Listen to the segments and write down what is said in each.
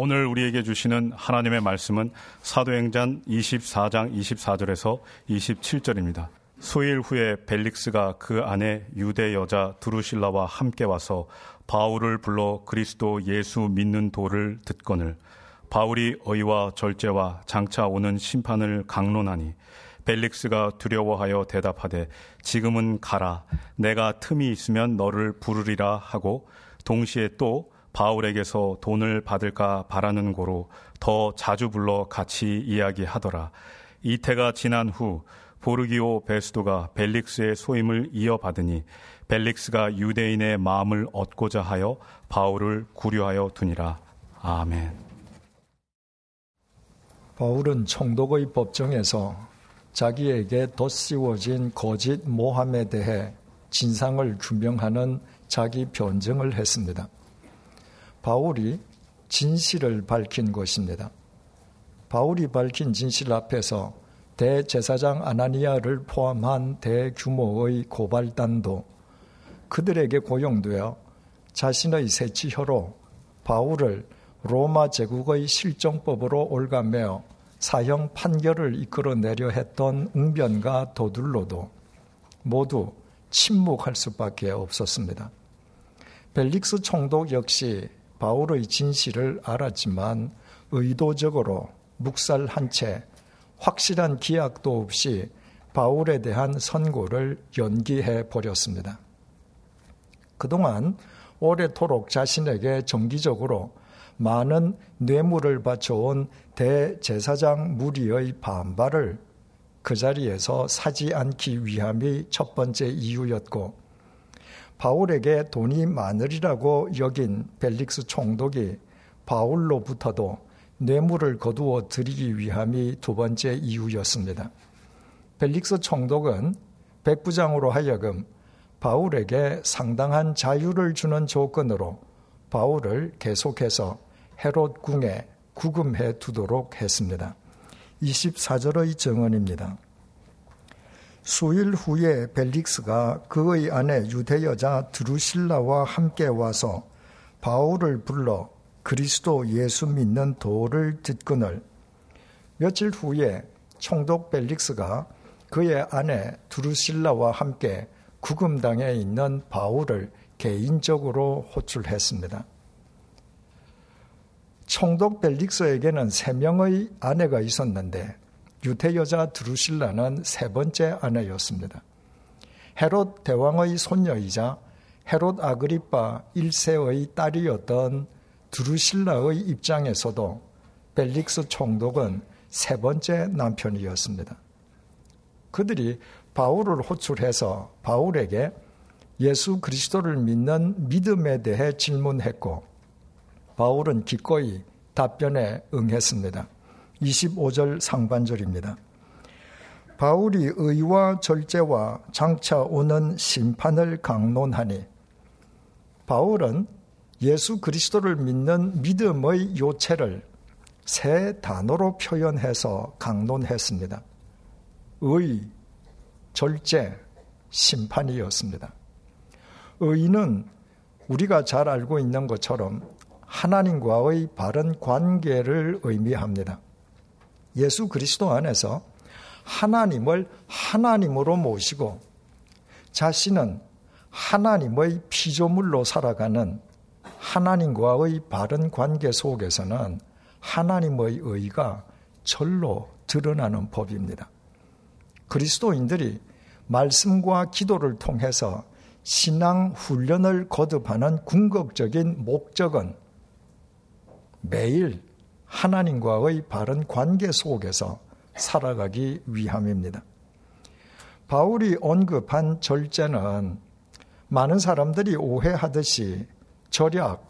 오늘 우리에게 주시는 하나님의 말씀은 사도행전 24장 24절에서 27절입니다. 수일 후에 벨릭스가 그 안에 유대 여자 두루실라와 함께 와서 바울을 불러 그리스도 예수 믿는 도를 듣거늘 바울이 의와 절제와 장차 오는 심판을 강론하니 벨릭스가 두려워하여 대답하되 지금은 가라 내가 틈이 있으면 너를 부르리라 하고 동시에 또 바울에게서 돈을 받을까 바라는 고로 더 자주 불러 같이 이야기하더라 이태가 지난 후 보르기오 베스도가 벨릭스의 소임을 이어받으니 벨릭스가 유대인의 마음을 얻고자 하여 바울을 구려하여 두니라. 아멘. 바울은 총독의 법정에서 자기에게 덧씌워진 거짓 모함에 대해 진상을 규명하는 자기 변증을 했습니다. 바울이 진실을 밝힌 것입니다. 바울이 밝힌 진실 앞에서 대제사장 아나니아를 포함한 대규모의 고발단도 그들에게 고용되어 자신의 새치혀로 바울을 로마 제국의 실정법으로 올가매어 사형 판결을 이끌어내려 했던 웅변과 도둘로도 모두 침묵할 수밖에 없었습니다. 벨릭스 총독 역시 바울의 진실을 알았지만 의도적으로 묵살한 채 확실한 기약도 없이 바울에 대한 선고를 연기해 버렸습니다. 그동안 오래도록 자신에게 정기적으로 많은 뇌물을 바쳐온 대제사장 무리의 반발을 그 자리에서 사지 않기 위함이 첫 번째 이유였고 바울에게 돈이 많으리라고 여긴 벨릭스 총독이 바울로부터도 뇌물을 거두어 드리기 위함이 두 번째 이유였습니다. 벨릭스 총독은 백부장으로 하여금 바울에게 상당한 자유를 주는 조건으로 바울을 계속해서 헤롯 궁에 구금해 두도록 했습니다. 24절의 정언입니다. 수일 후에 벨릭스가 그의 아내 유대 여자 드루실라와 함께 와서 바울을 불러 그리스도 예수 믿는 도를 듣거늘 며칠 후에 총독 벨릭스가 그의 아내 두루실라와 함께 구금당에 있는 바울을 개인적으로 호출했습니다. 총독 벨릭스에게는 세 명의 아내가 있었는데 유태 여자 드루실라는 세 번째 아내였습니다. 헤롯 대왕의 손녀이자 헤롯 아그리파 1세의 딸이었던 드루실라의 입장에서도 벨릭스 총독은 세 번째 남편이었습니다. 그들이 바울을 호출해서 바울에게 예수 그리스도를 믿는 믿음에 대해 질문했고 바울은 기꺼이 답변에 응했습니다. 25절 상반절입니다. 바울이 의와 절제와 장차 오는 심판을 강론하니 바울은 예수 그리스도를 믿는 믿음의 요체를 세 단어로 표현해서 강론했습니다. 의, 절제, 심판이었습니다. 의는 우리가 잘 알고 있는 것처럼 하나님과의 바른 관계를 의미합니다. 예수 그리스도 안에서 하나님을 하나님으로 모시고 자신은 하나님의 피조물로 살아가는 하나님과의 바른 관계 속에서는 하나님의 의가 절로 드러나는 법입니다. 그리스도인들이 말씀과 기도를 통해서 신앙 훈련을 거듭하는 궁극적인 목적은 매일 하나님과의 바른 관계 속에서 살아가기 위함입니다. 바울이 언급한 절제는 많은 사람들이 오해하듯이 절약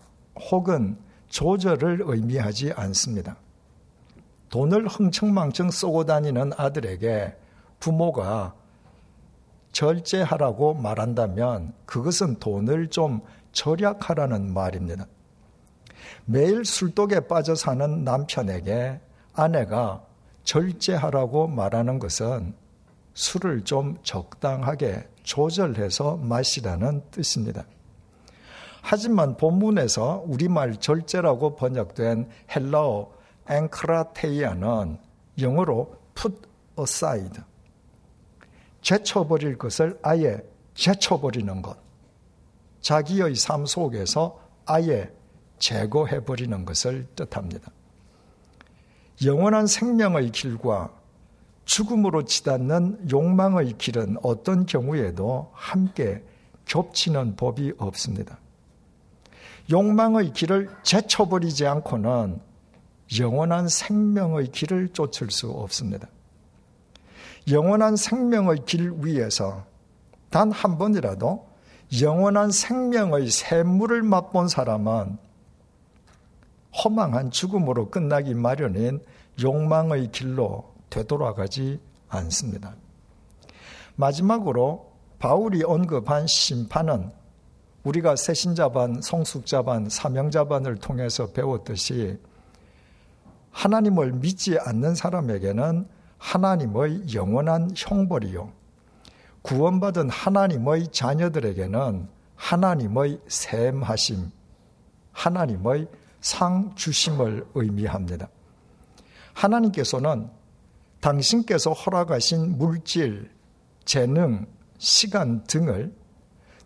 혹은 조절을 의미하지 않습니다. 돈을 흥청망청 쓰고 다니는 아들에게 부모가 절제하라고 말한다면 그것은 돈을 좀 절약하라는 말입니다. 매일 술독에 빠져 사는 남편에게 아내가 절제하라고 말하는 것은 술을 좀 적당하게 조절해서 마시라는 뜻입니다. 하지만 본문에서 우리말 절제라고 번역된 헬라어 앵크라테이아는 영어로 put aside. 제쳐버릴 것을 아예 제쳐버리는 것. 자기의 삶 속에서 아예 제거해버리는 것을 뜻합니다. 영원한 생명의 길과 죽음으로 치닫는 욕망의 길은 어떤 경우에도 함께 겹치는 법이 없습니다. 욕망의 길을 제쳐버리지 않고는 영원한 생명의 길을 쫓을 수 없습니다. 영원한 생명의 길 위에서 단 한 번이라도 영원한 생명의 샘물을 맛본 사람은 허망한 죽음으로 끝나기 마련인 욕망의 길로 되돌아가지 않습니다. 마지막으로 바울이 언급한 심판은 우리가 새신자반, 성숙자반, 사명자반을 통해서 배웠듯이 하나님을 믿지 않는 사람에게는 하나님의 영원한 형벌이요. 구원받은 하나님의 자녀들에게는 하나님의 샘하심, 하나님의 상 주심을 의미합니다. 하나님께서는 당신께서 허락하신 물질, 재능, 시간 등을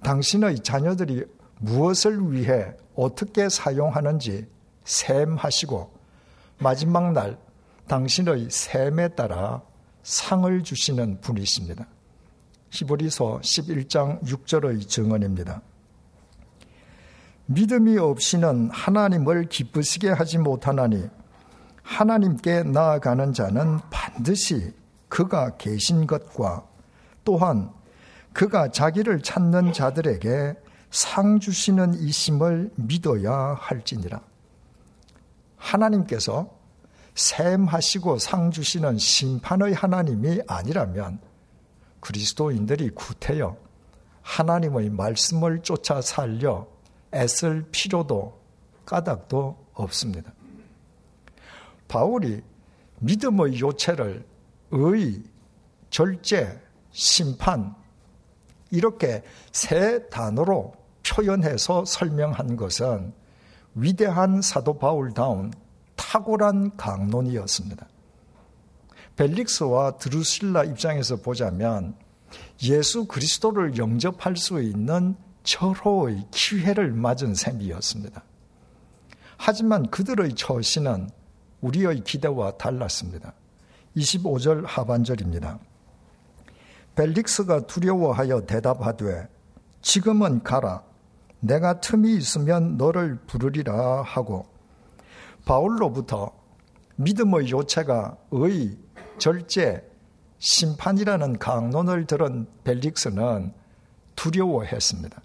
당신의 자녀들이 무엇을 위해 어떻게 사용하는지 셈하시고 마지막 날 당신의 셈에 따라 상을 주시는 분이십니다. 히브리서 11장 6절의 증언입니다. 믿음이 없이는 하나님을 기쁘시게 하지 못하나니 하나님께 나아가는 자는 반드시 그가 계신 것과 또한 그가 자기를 찾는 자들에게 상 주시는 이심을 믿어야 할지니라. 하나님께서 샘하시고 상 주시는 심판의 하나님이 아니라면 그리스도인들이 구태여 하나님의 말씀을 쫓아 살려 애쓸 필요도 까닭도 없습니다. 바울이 믿음의 요체를 의, 절제, 심판, 이렇게 세 단어로 표현해서 설명한 것은 위대한 사도 바울다운 탁월한 강론이었습니다. 벨릭스와 드루실라 입장에서 보자면 예수 그리스도를 영접할 수 있는 절호의 기회를 맞은 셈이었습니다. 하지만 그들의 처신은 우리의 기대와 달랐습니다. 25절 하반절입니다. 벨릭스가 두려워하여 대답하되 지금은 가라. 내가 틈이 있으면 너를 부르리라 하고 바울로부터 믿음의 요체가 의, 절제, 심판이라는 강론을 들은 벨릭스는 두려워했습니다.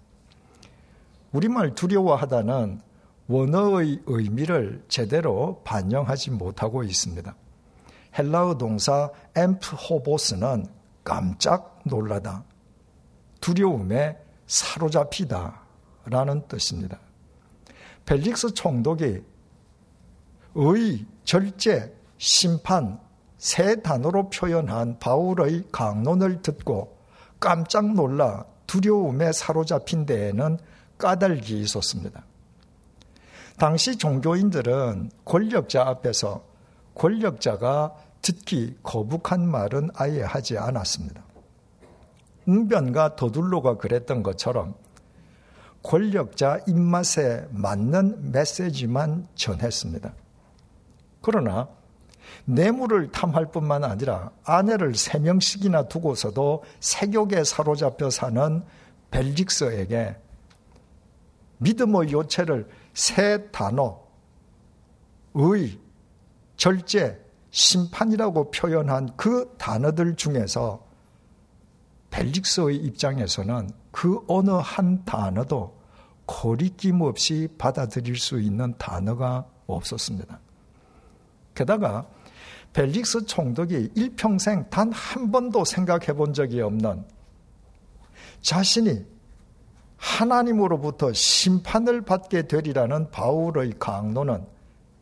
우리말 두려워하다는 원어의 의미를 제대로 반영하지 못하고 있습니다. 헬라어 동사 엠프 호보스는 깜짝 놀라다, 두려움에 사로잡히다 라는 뜻입니다. 벨릭스 총독이 의, 절제, 심판 세 단어로 표현한 바울의 강론을 듣고 깜짝 놀라 두려움에 사로잡힌 데에는 까닭이 있었습니다. 당시 종교인들은 권력자 앞에서 권력자가 듣기 거북한 말은 아예 하지 않았습니다. 웅변과 더둘로가 그랬던 것처럼 권력자 입맛에 맞는 메시지만 전했습니다. 그러나 뇌물을 탐할 뿐만 아니라 아내를 세 명씩이나 두고서도 세욕에 사로잡혀 사는 벨릭스에게 믿음의 요체를 세 단어, 의, 절제, 심판이라고 표현한 그 단어들 중에서 벨릭스의 입장에서는 그 어느 한 단어도 거리낌 없이 받아들일 수 있는 단어가 없었습니다. 게다가 벨릭스 총독이 일평생 단 한 번도 생각해 본 적이 없는 자신이 하나님으로부터 심판을 받게 되리라는 바울의 강론은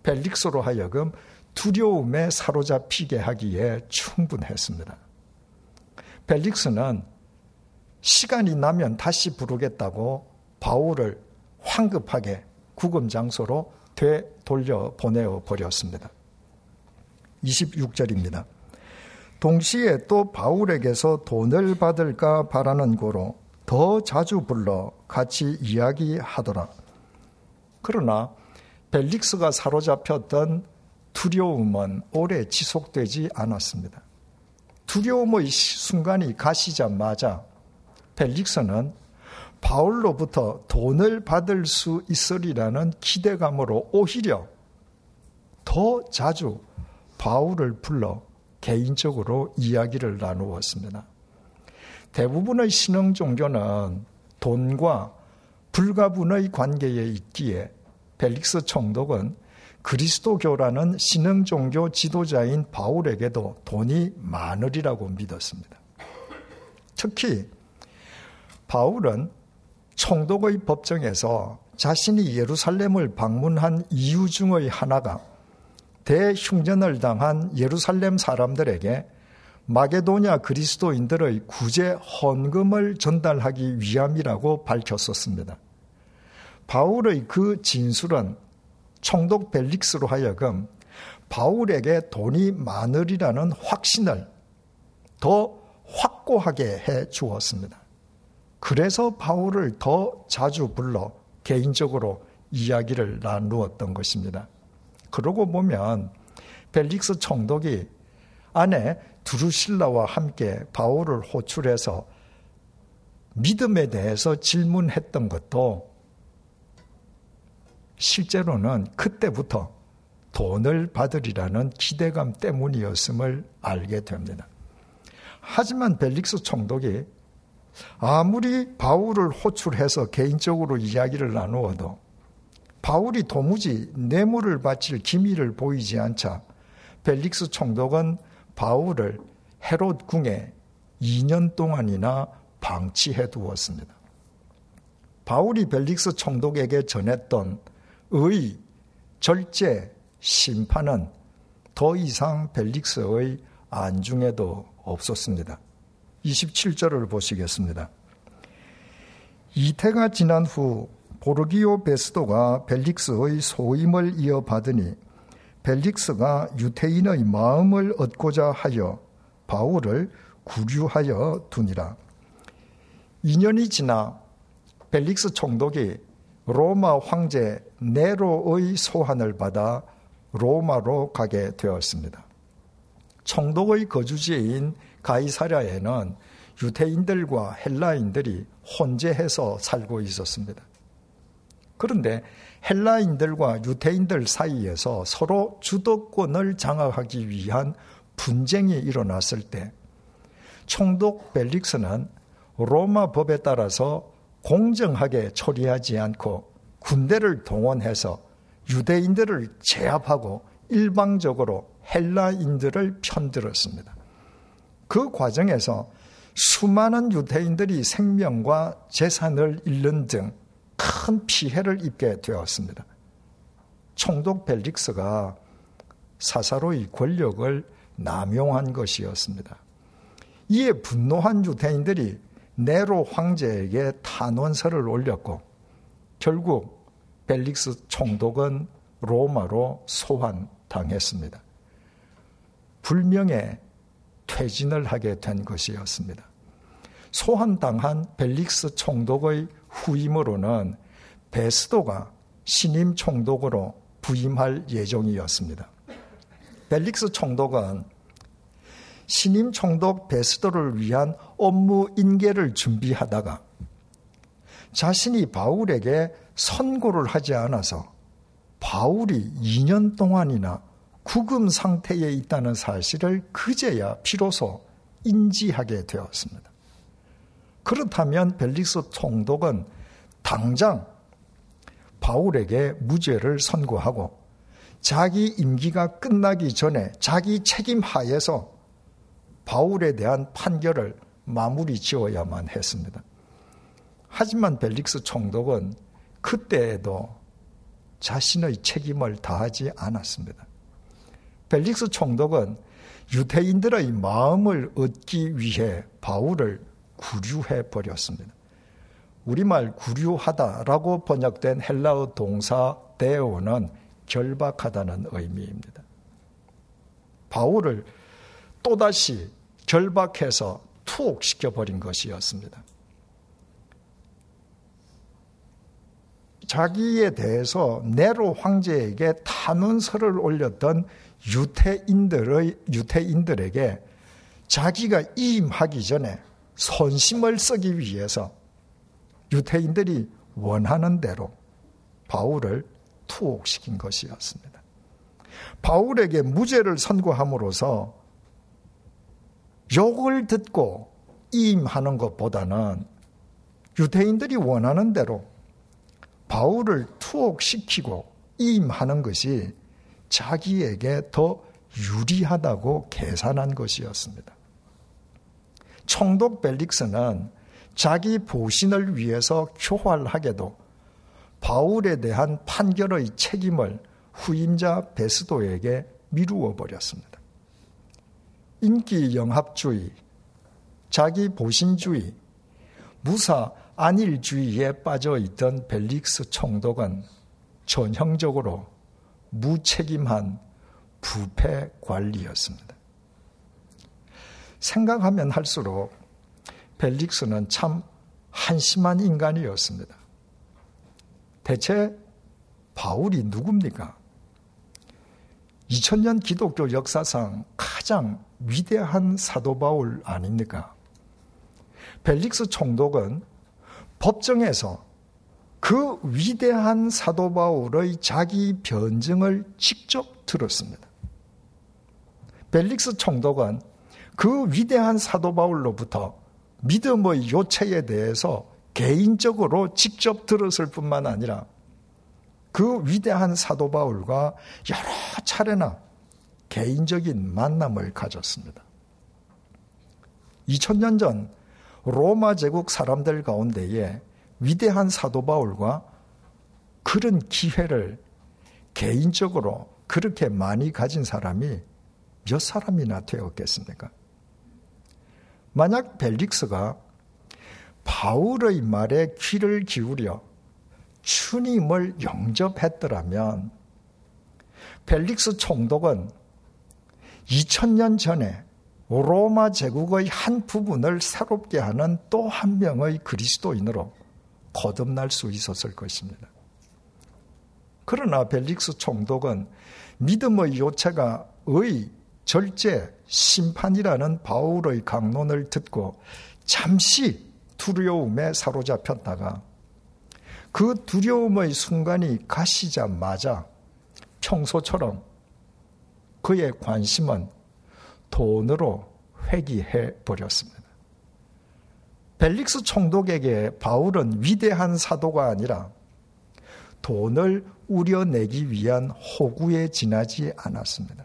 벨릭스로 하여금 두려움에 사로잡히게 하기에 충분했습니다. 벨릭스는 시간이 나면 다시 부르겠다고 바울을 황급하게 구금 장소로 되돌려 보내어 버렸습니다. 26절입니다. 동시에 또 바울에게서 돈을 받을까 바라는 고로 더 자주 불러 같이 이야기하더라. 그러나 벨릭스가 사로잡혔던 두려움은 오래 지속되지 않았습니다. 두려움의 순간이 가시자마자 벨릭스는 바울로부터 돈을 받을 수 있으리라는 기대감으로 오히려 더 자주 바울을 불러 개인적으로 이야기를 나누었습니다. 대부분의 신흥 종교는 돈과 불가분의 관계에 있기에 벨릭스 총독은 그리스도교라는 신흥 종교 지도자인 바울에게도 돈이 많으리라고 믿었습니다. 특히 바울은 총독의 법정에서 자신이 예루살렘을 방문한 이유 중의 하나가 대흉전을 당한 예루살렘 사람들에게 마게도냐 그리스도인들의 구제 헌금을 전달하기 위함이라고 밝혔었습니다. 바울의 그 진술은 총독 벨릭스로 하여금 바울에게 돈이 많으리라는 확신을 더 확고하게 해 주었습니다. 그래서 바울을 더 자주 불러 개인적으로 이야기를 나누었던 것입니다. 그러고 보면 벨릭스 총독이 아내 두루실라와 함께 바울을 호출해서 믿음에 대해서 질문했던 것도 실제로는 그때부터 돈을 받으리라는 기대감 때문이었음을 알게 됩니다. 하지만 벨릭스 총독이 아무리 바울을 호출해서 개인적으로 이야기를 나누어도 바울이 도무지 뇌물을 바칠 기미를 보이지 않자 벨릭스 총독은 바울을 헤롯 궁에 2년 동안이나 방치해 두었습니다. 바울이 벨릭스 총독에게 전했던 의, 절제, 심판은 더 이상 벨릭스의 안중에도 없었습니다. 27절을 보시겠습니다. 이태가 지난 후 보르기오 베스도가 벨릭스의 소임을 이어받으니 벨릭스가 유태인의 마음을 얻고자 하여 바울을 구류하여 두니라. 2년이 지나 벨릭스 총독이 로마 황제 네로의 소환을 받아 로마로 가게 되었습니다. 총독의 거주지인 가이사랴에는 유태인들과 헬라인들이 혼재해서 살고 있었습니다. 그런데 헬라인들과 유태인들 사이에서 서로 주도권을 장악하기 위한 분쟁이 일어났을 때 총독 벨릭스는 로마 법에 따라서 공정하게 처리하지 않고 군대를 동원해서 유대인들을 제압하고 일방적으로 헬라인들을 편들었습니다. 그 과정에서 수많은 유대인들이 생명과 재산을 잃는 등 큰 피해를 입게 되었습니다. 총독 벨릭스가 사사로이 권력을 남용한 것이었습니다. 이에 분노한 유대인들이 네로 황제에게 탄원서를 올렸고 결국 벨릭스 총독은 로마로 소환당했습니다. 불명예 퇴진을 하게 된 것이었습니다. 소환당한 벨릭스 총독의 후임으로는 베스도가 신임 총독으로 부임할 예정이었습니다. 벨릭스 총독은 신임 총독 베스도를 위한 업무 인계를 준비하다가 자신이 바울에게 선고를 하지 않아서 바울이 2년 동안이나 구금 상태에 있다는 사실을 그제야 비로소 인지하게 되었습니다. 그렇다면 벨릭스 총독은 당장 바울에게 무죄를 선고하고 자기 임기가 끝나기 전에 자기 책임 하에서 바울에 대한 판결을 마무리 지어야만 했습니다. 하지만 벨릭스 총독은 그때에도 자신의 책임을 다하지 않았습니다. 벨릭스 총독은 유태인들의 마음을 얻기 위해 바울을 구류해 버렸습니다. 우리말 구류하다라고 번역된 헬라어 동사 데오는 결박하다는 의미입니다. 바울을 또다시 결박해서 투옥시켜 버린 것이었습니다. 자기에 대해서 네로 황제에게 탄원서를 올렸던 유태인들의 유태인들에게 자기가 이임하기 전에 선심을 쓰기 위해서 유태인들이 원하는 대로 바울을 투옥시킨 것이었습니다. 바울에게 무죄를 선고함으로써 욕을 듣고 임하는 것보다는 유대인들이 원하는 대로 바울을 투옥시키고 임하는 것이 자기에게 더 유리하다고 계산한 것이었습니다. 총독 벨릭스는 자기 보신을 위해서 교활하게도 바울에 대한 판결의 책임을 후임자 베스도에게 미루어 버렸습니다. 인기 영합주의, 자기 보신주의, 무사 안일주의에 빠져 있던 벨릭스 총독은 전형적으로 무책임한 부패 관리였습니다. 생각하면 할수록 벨릭스는 참 한심한 인간이었습니다. 대체 바울이 누굽니까? 2000년 기독교 역사상 가장 위대한 사도 바울 아닙니까? 벨릭스 총독은 법정에서 그 위대한 사도 바울의 자기 변증을 직접 들었습니다. 벨릭스 총독은 그 위대한 사도 바울로부터 믿음의 요체에 대해서 개인적으로 직접 들었을 뿐만 아니라 그 위대한 사도 바울과 여러 차례나 개인적인 만남을 가졌습니다. 2000년 전 로마 제국 사람들 가운데에 위대한 사도 바울과 그런 기회를 개인적으로 그렇게 많이 가진 사람이 몇 사람이나 되었겠습니까? 만약 벨릭스가 바울의 말에 귀를 기울여 주님을 영접했더라면 벨릭스 총독은 2000년 전에 로마 제국의 한 부분을 새롭게 하는 또 한 명의 그리스도인으로 거듭날 수 있었을 것입니다. 그러나 벨릭스 총독은 믿음의 요체가 의, 절제, 심판이라는 바울의 강론을 듣고 잠시 두려움에 사로잡혔다가 그 두려움의 순간이 가시자마자 평소처럼 그의 관심은 돈으로 회귀해 버렸습니다. 벨릭스 총독에게 바울은 위대한 사도가 아니라 돈을 우려내기 위한 호구에 지나지 않았습니다.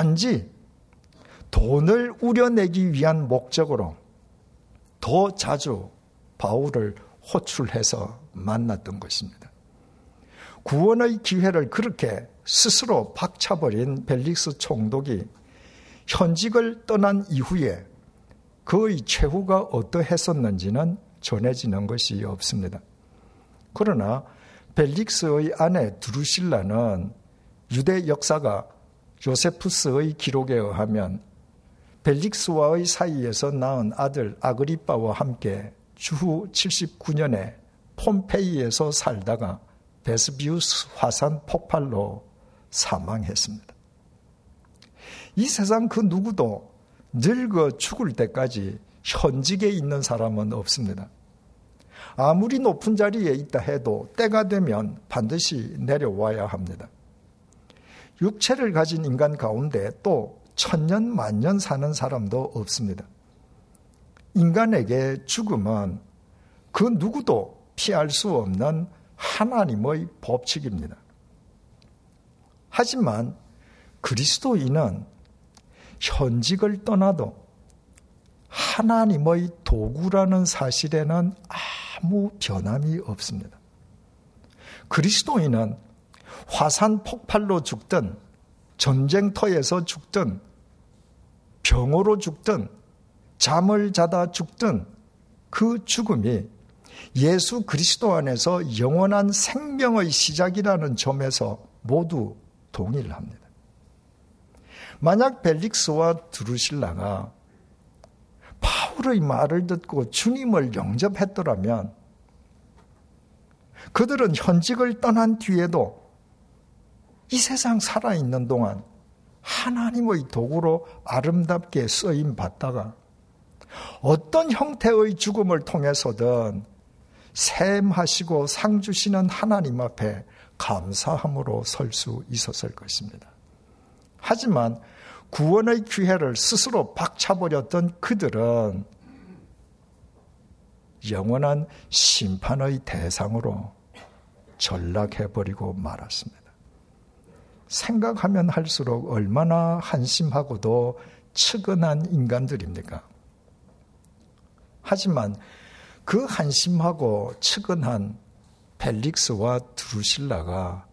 단지 돈을 우려내기 위한 목적으로 더 자주 바울을 호출해서 만났던 것입니다. 구원의 기회를 그렇게 스스로 박차버린 벨릭스 총독이 현직을 떠난 이후에 그의 최후가 어떠했었는지는 전해지는 것이 없습니다. 그러나 벨릭스의 아내 드루실라는 유대 역사가 요세푸스의 기록에 의하면 벨릭스와의 사이에서 낳은 아들 아그리빠와 함께 주후 79년에 폼페이에서 살다가 베스비우스 화산 폭발로 사망했습니다. 이 세상 그 누구도 늙어 죽을 때까지 현직에 있는 사람은 없습니다. 아무리 높은 자리에 있다 해도 때가 되면 반드시 내려와야 합니다. 육체를 가진 인간 가운데 또 천년 만년 사는 사람도 없습니다. 인간에게 죽음은 그 누구도 피할 수 없는 하나님의 법칙입니다. 하지만 그리스도인은 현직을 떠나도 하나님의 도구라는 사실에는 아무 변함이 없습니다. 그리스도인은 화산 폭발로 죽든 전쟁터에서 죽든 병으로 죽든 잠을 자다 죽든 그 죽음이 예수 그리스도 안에서 영원한 생명의 시작이라는 점에서 모두 동의를 합니다. 만약 벨릭스와 드루실라가 바울의 말을 듣고 주님을 영접했더라면 그들은 현직을 떠난 뒤에도 이 세상 살아있는 동안 하나님의 도구로 아름답게 쓰임 받다가 어떤 형태의 죽음을 통해서든 샘하시고 상 주시는 하나님 앞에 감사함으로 설 수 있었을 것입니다. 하지만 구원의 기회를 스스로 박차버렸던 그들은 영원한 심판의 대상으로 전락해버리고 말았습니다. 생각하면 할수록 얼마나 한심하고도 측은한 인간들입니까? 하지만 그 한심하고 측은한 펠릭스와 드루실라가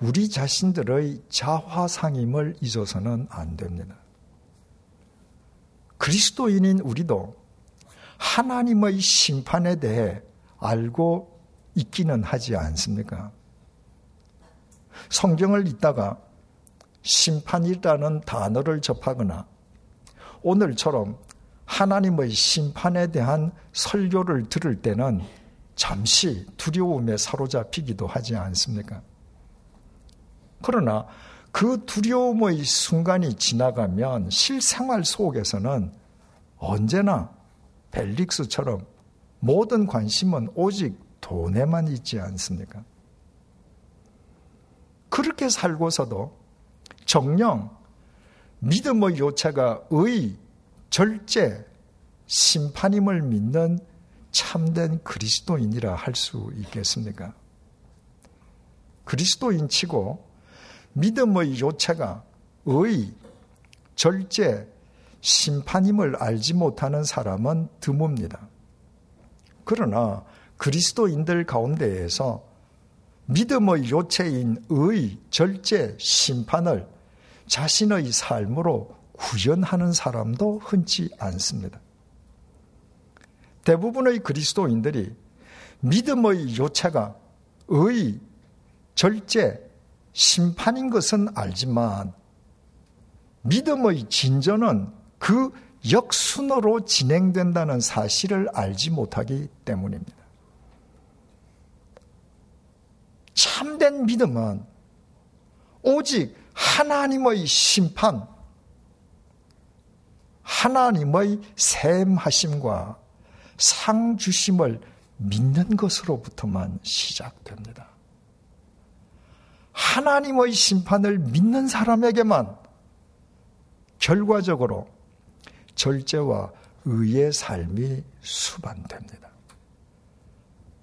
우리 자신들의 자화상임을 잊어서는 안 됩니다. 그리스도인인 우리도 하나님의 심판에 대해 알고 있기는 하지 않습니까? 성경을 읽다가 심판이라는 단어를 접하거나 오늘처럼 하나님의 심판에 대한 설교를 들을 때는 잠시 두려움에 사로잡히기도 하지 않습니까? 그러나 그 두려움의 순간이 지나가면 실생활 속에서는 언제나 벨릭스처럼 모든 관심은 오직 돈에만 있지 않습니까? 그렇게 살고서도 정령 믿음의 요체가 의, 절제, 심판임을 믿는 참된 그리스도인이라 할 수 있겠습니까? 그리스도인 치고 믿음의 요체가 의, 절제, 심판임을 알지 못하는 사람은 드뭅니다. 그러나 그리스도인들 가운데에서 믿음의 요체인 의, 절제, 심판을 자신의 삶으로 구현하는 사람도 흔치 않습니다. 대부분의 그리스도인들이 믿음의 요체가 의, 절제, 심판인 것은 알지만 믿음의 진전은 그 역순으로 진행된다는 사실을 알지 못하기 때문입니다. 참된 믿음은 오직 하나님의 심판, 하나님의 샘하심과 상주심을 믿는 것으로부터만 시작됩니다. 하나님의 심판을 믿는 사람에게만 결과적으로 절제와 의의 삶이 수반됩니다.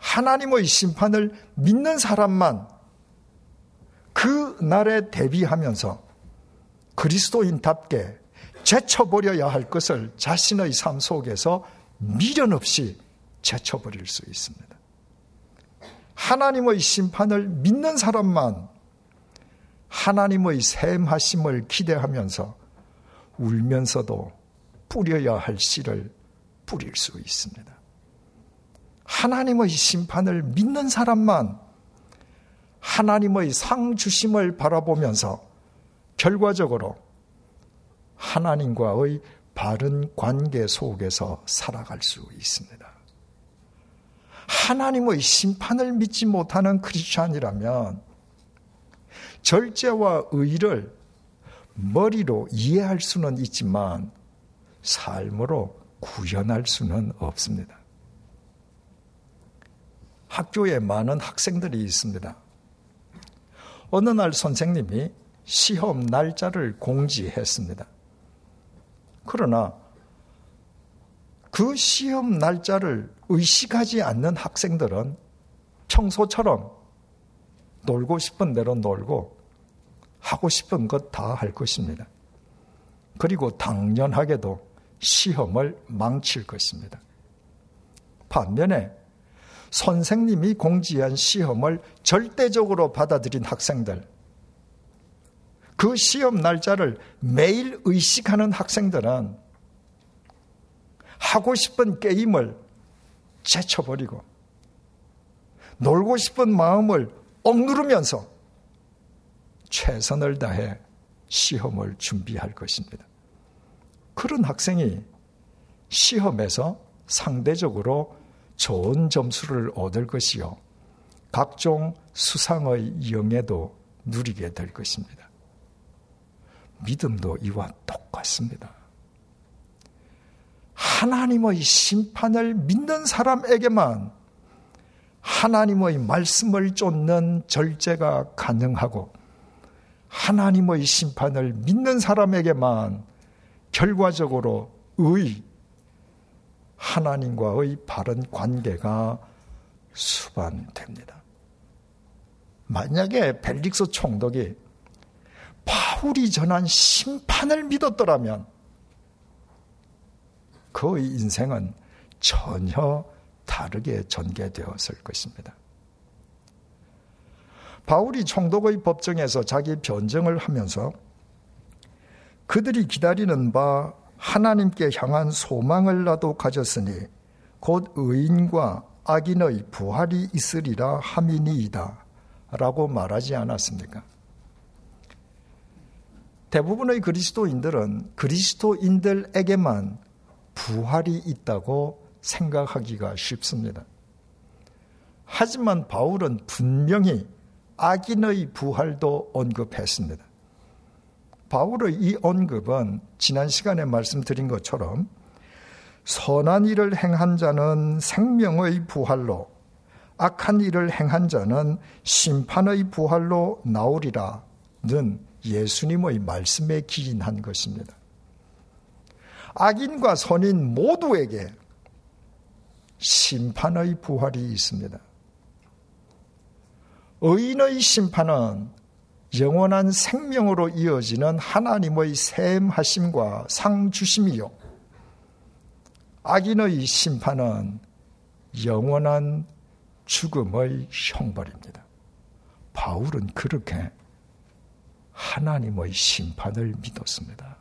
하나님의 심판을 믿는 사람만 그 날에 대비하면서 그리스도인답게 제쳐버려야 할 것을 자신의 삶 속에서 미련 없이 제쳐버릴 수 있습니다. 하나님의 심판을 믿는 사람만 하나님의 샘하심을 기대하면서 울면서도 뿌려야 할 씨를 뿌릴 수 있습니다. 하나님의 심판을 믿는 사람만 하나님의 상 주심을 바라보면서 결과적으로 하나님과의 바른 관계 속에서 살아갈 수 있습니다. 하나님의 심판을 믿지 못하는 크리스찬이라면 절제와 의를 머리로 이해할 수는 있지만 삶으로 구현할 수는 없습니다. 학교에 많은 학생들이 있습니다. 어느 날 선생님이 시험 날짜를 공지했습니다. 그러나 그 시험 날짜를 의식하지 않는 학생들은 평소처럼 놀고 싶은 대로 놀고 하고 싶은 것 다 할 것입니다. 그리고 당연하게도 시험을 망칠 것입니다. 반면에 선생님이 공지한 시험을 절대적으로 받아들인 학생들, 그 시험 날짜를 매일 의식하는 학생들은 하고 싶은 게임을 제쳐버리고 놀고 싶은 마음을 억누르면서 최선을 다해 시험을 준비할 것입니다. 그런 학생이 시험에서 상대적으로 좋은 점수를 얻을 것이요. 각종 수상의 영예도 누리게 될 것입니다. 믿음도 이와 똑같습니다. 하나님의 심판을 믿는 사람에게만 하나님의 말씀을 쫓는 절제가 가능하고 하나님의 심판을 믿는 사람에게만 결과적으로 의, 하나님과의 바른 관계가 수반됩니다. 만약에 벨릭스 총독이 바울이 전한 심판을 믿었더라면 그의 인생은 전혀 다르게 전개되었을 것입니다. 바울이 총독의 법정에서 자기 변정을 하면서 그들이 기다리는 바 하나님께 향한 소망을 나도 가졌으니 곧 의인과 악인의 부활이 있으리라 함이니이다. 라고 말하지 않았습니까? 대부분의 그리스도인들은 그리스도인들에게만 부활이 있다고 생각하기가 쉽습니다. 하지만 바울은 분명히 악인의 부활도 언급했습니다. 바울의 이 언급은 지난 시간에 말씀드린 것처럼 선한 일을 행한 자는 생명의 부활로 악한 일을 행한 자는 심판의 부활로 나오리라는 예수님의 말씀에 기인한 것입니다. 악인과 선인 모두에게 심판의 부활이 있습니다. 의인의 심판은 영원한 생명으로 이어지는 하나님의 샘하심과 상주심이요. 악인의 심판은 영원한 죽음의 형벌입니다. 바울은 그렇게 하나님의 심판을 믿었습니다.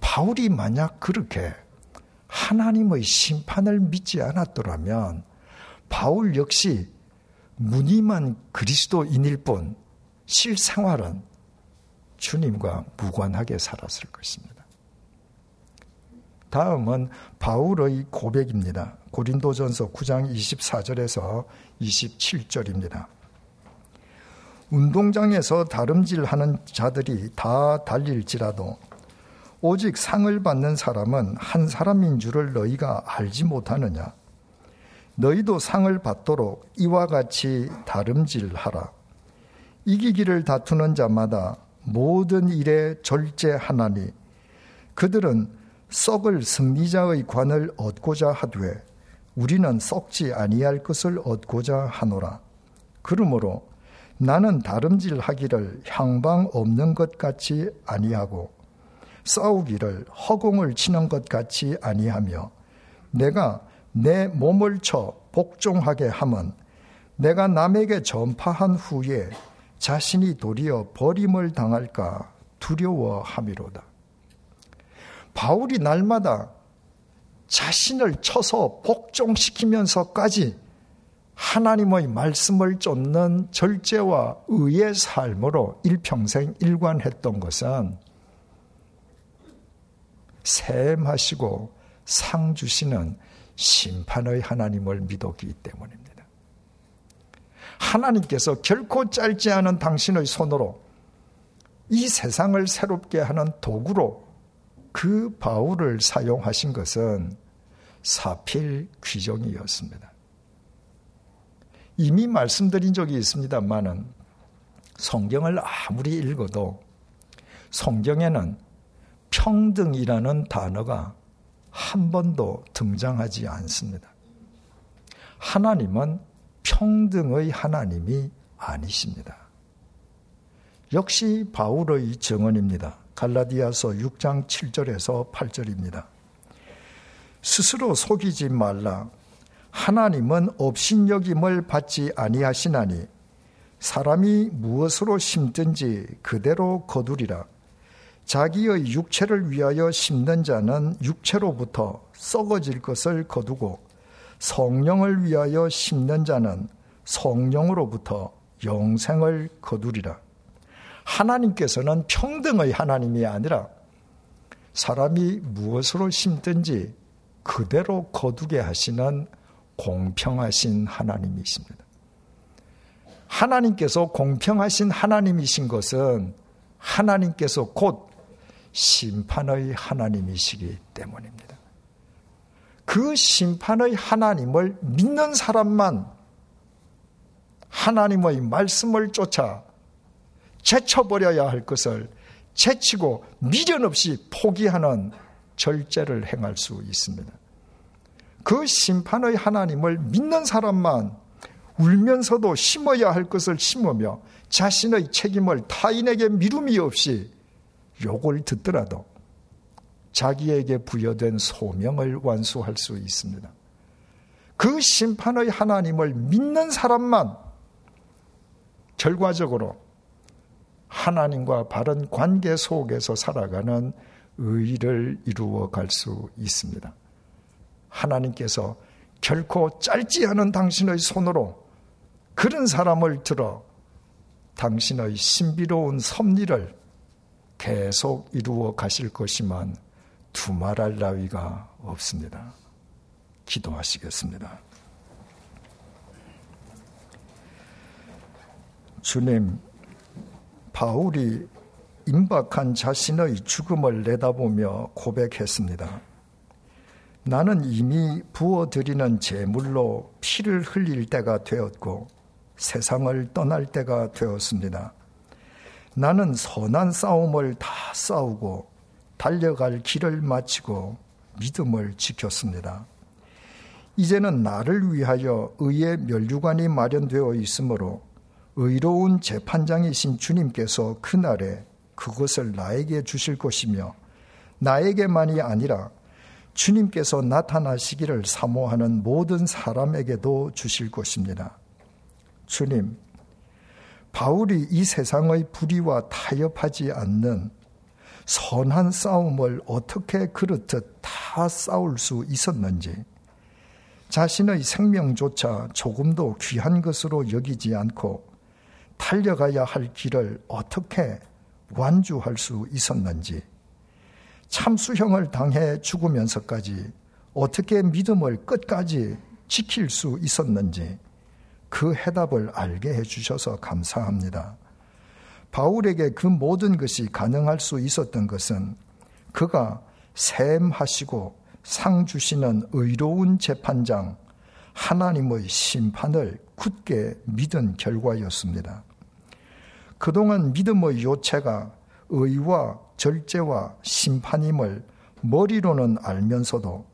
바울이 만약 그렇게 하나님의 심판을 믿지 않았더라면 바울 역시 무늬만 그리스도인일 뿐 실생활은 주님과 무관하게 살았을 것입니다. 다음은 바울의 고백입니다. 고린도전서 9장 24절에서 27절입니다. 운동장에서 다름질하는 자들이 다 달릴지라도 오직 상을 받는 사람은 한 사람인 줄을 너희가 알지 못하느냐? 너희도 상을 받도록 이와 같이 다름질하라. 이기기를 다투는 자마다 모든 일에 절제하나니 그들은 썩을 승리자의 관을 얻고자 하되 우리는 썩지 아니할 것을 얻고자 하노라. 그러므로 나는 다름질하기를 향방 없는 것 같이 아니하고 싸우기를 허공을 치는 것 같이 아니하며 내가 내 몸을 쳐 복종하게 함은 내가 남에게 전파한 후에 자신이 도리어 버림을 당할까 두려워함이로다. 바울이 날마다 자신을 쳐서 복종시키면서까지 하나님의 말씀을 쫓는 절제와 의의 삶으로 일평생 일관했던 것은 샘하시고 상 주시는 심판의 하나님을 믿었기 때문입니다. 하나님께서 결코 짧지 않은 당신의 손으로 이 세상을 새롭게 하는 도구로 그 바울을 사용하신 것은 사필 귀정이었습니다. 이미 말씀드린 적이 있습니다만은 성경을 아무리 읽어도 성경에는 평등이라는 단어가 한 번도 등장하지 않습니다. 하나님은 평등의 하나님이 아니십니다. 역시 바울의 증언입니다. 갈라디아서 6장 7절에서 8절입니다. 스스로 속이지 말라. 하나님은 업신여김을 받지 아니하시나니 사람이 무엇으로 심든지 그대로 거두리라. 자기의 육체를 위하여 심는 자는 육체로부터 썩어질 것을 거두고 성령을 위하여 심는 자는 성령으로부터 영생을 거두리라. 하나님께서는 평등의 하나님이 아니라 사람이 무엇으로 심든지 그대로 거두게 하시는 공평하신 하나님이십니다. 하나님께서 공평하신 하나님이신 것은 하나님께서 곧 심판의 하나님이시기 때문입니다. 그 심판의 하나님을 믿는 사람만 하나님의 말씀을 쫓아 제쳐버려야 할 것을 제치고 미련 없이 포기하는 절제를 행할 수 있습니다. 그 심판의 하나님을 믿는 사람만 울면서도 심어야 할 것을 심으며 자신의 책임을 타인에게 미rum이 없이 욕을 듣더라도 자기에게 부여된 소명을 완수할 수 있습니다. 그 심판의 하나님을 믿는 사람만 결과적으로 하나님과 바른 관계 속에서 살아가는 의를 이루어 갈 수 있습니다. 하나님께서 결코 짧지 않은 당신의 손으로 그런 사람을 들어 당신의 신비로운 섭리를 계속 이루어 가실 것이만 두말할 나위가 없습니다. 기도하시겠습니다. 주님, 바울이 임박한 자신의 죽음을 내다보며 고백했습니다. 나는 이미 부어드리는 제물로 피를 흘릴 때가 되었고 세상을 떠날 때가 되었습니다. 나는 선한 싸움을 다 싸우고 달려갈 길을 마치고 믿음을 지켰습니다. 이제는 나를 위하여 의의 멸류관이 마련되어 있으므로 의로운 재판장이신 주님께서 그날에 그것을 나에게 주실 것이며 나에게만이 아니라 주님께서 나타나시기를 사모하는 모든 사람에게도 주실 것입니다. 주님, 바울이 이 세상의 불의와 타협하지 않는 선한 싸움을 어떻게 그렇듯 다 싸울 수 있었는지, 자신의 생명조차 조금도 귀한 것으로 여기지 않고 달려가야 할 길을 어떻게 완주할 수 있었는지, 참수형을 당해 죽으면서까지 어떻게 믿음을 끝까지 지킬 수 있었는지 그 해답을 알게 해주셔서 감사합니다. 바울에게 그 모든 것이 가능할 수 있었던 것은 그가 샘하시고 상 주시는 의로운 재판장 하나님의 심판을 굳게 믿은 결과였습니다. 그동안 믿음의 요체가 의와 절제와 심판임을 머리로는 알면서도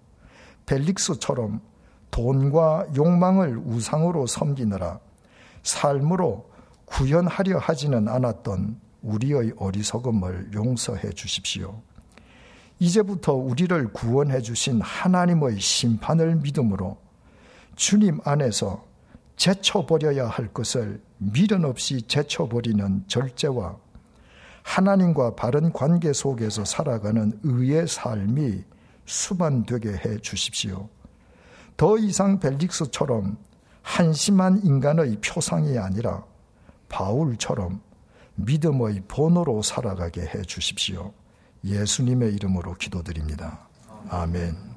벨릭스처럼 돈과 욕망을 우상으로 섬기느라 삶으로 구현하려 하지는 않았던 우리의 어리석음을 용서해 주십시오. 이제부터 우리를 구원해 주신 하나님의 심판을 믿음으로 주님 안에서 제쳐버려야 할 것을 미련 없이 제쳐버리는 절제와 하나님과 바른 관계 속에서 살아가는 의의 삶이 수반되게 해 주십시오. 더 이상 벨릭스처럼 한심한 인간의 표상이 아니라 바울처럼 믿음의 본으로 살아가게 해 주십시오. 예수님의 이름으로 기도드립니다. 아멘.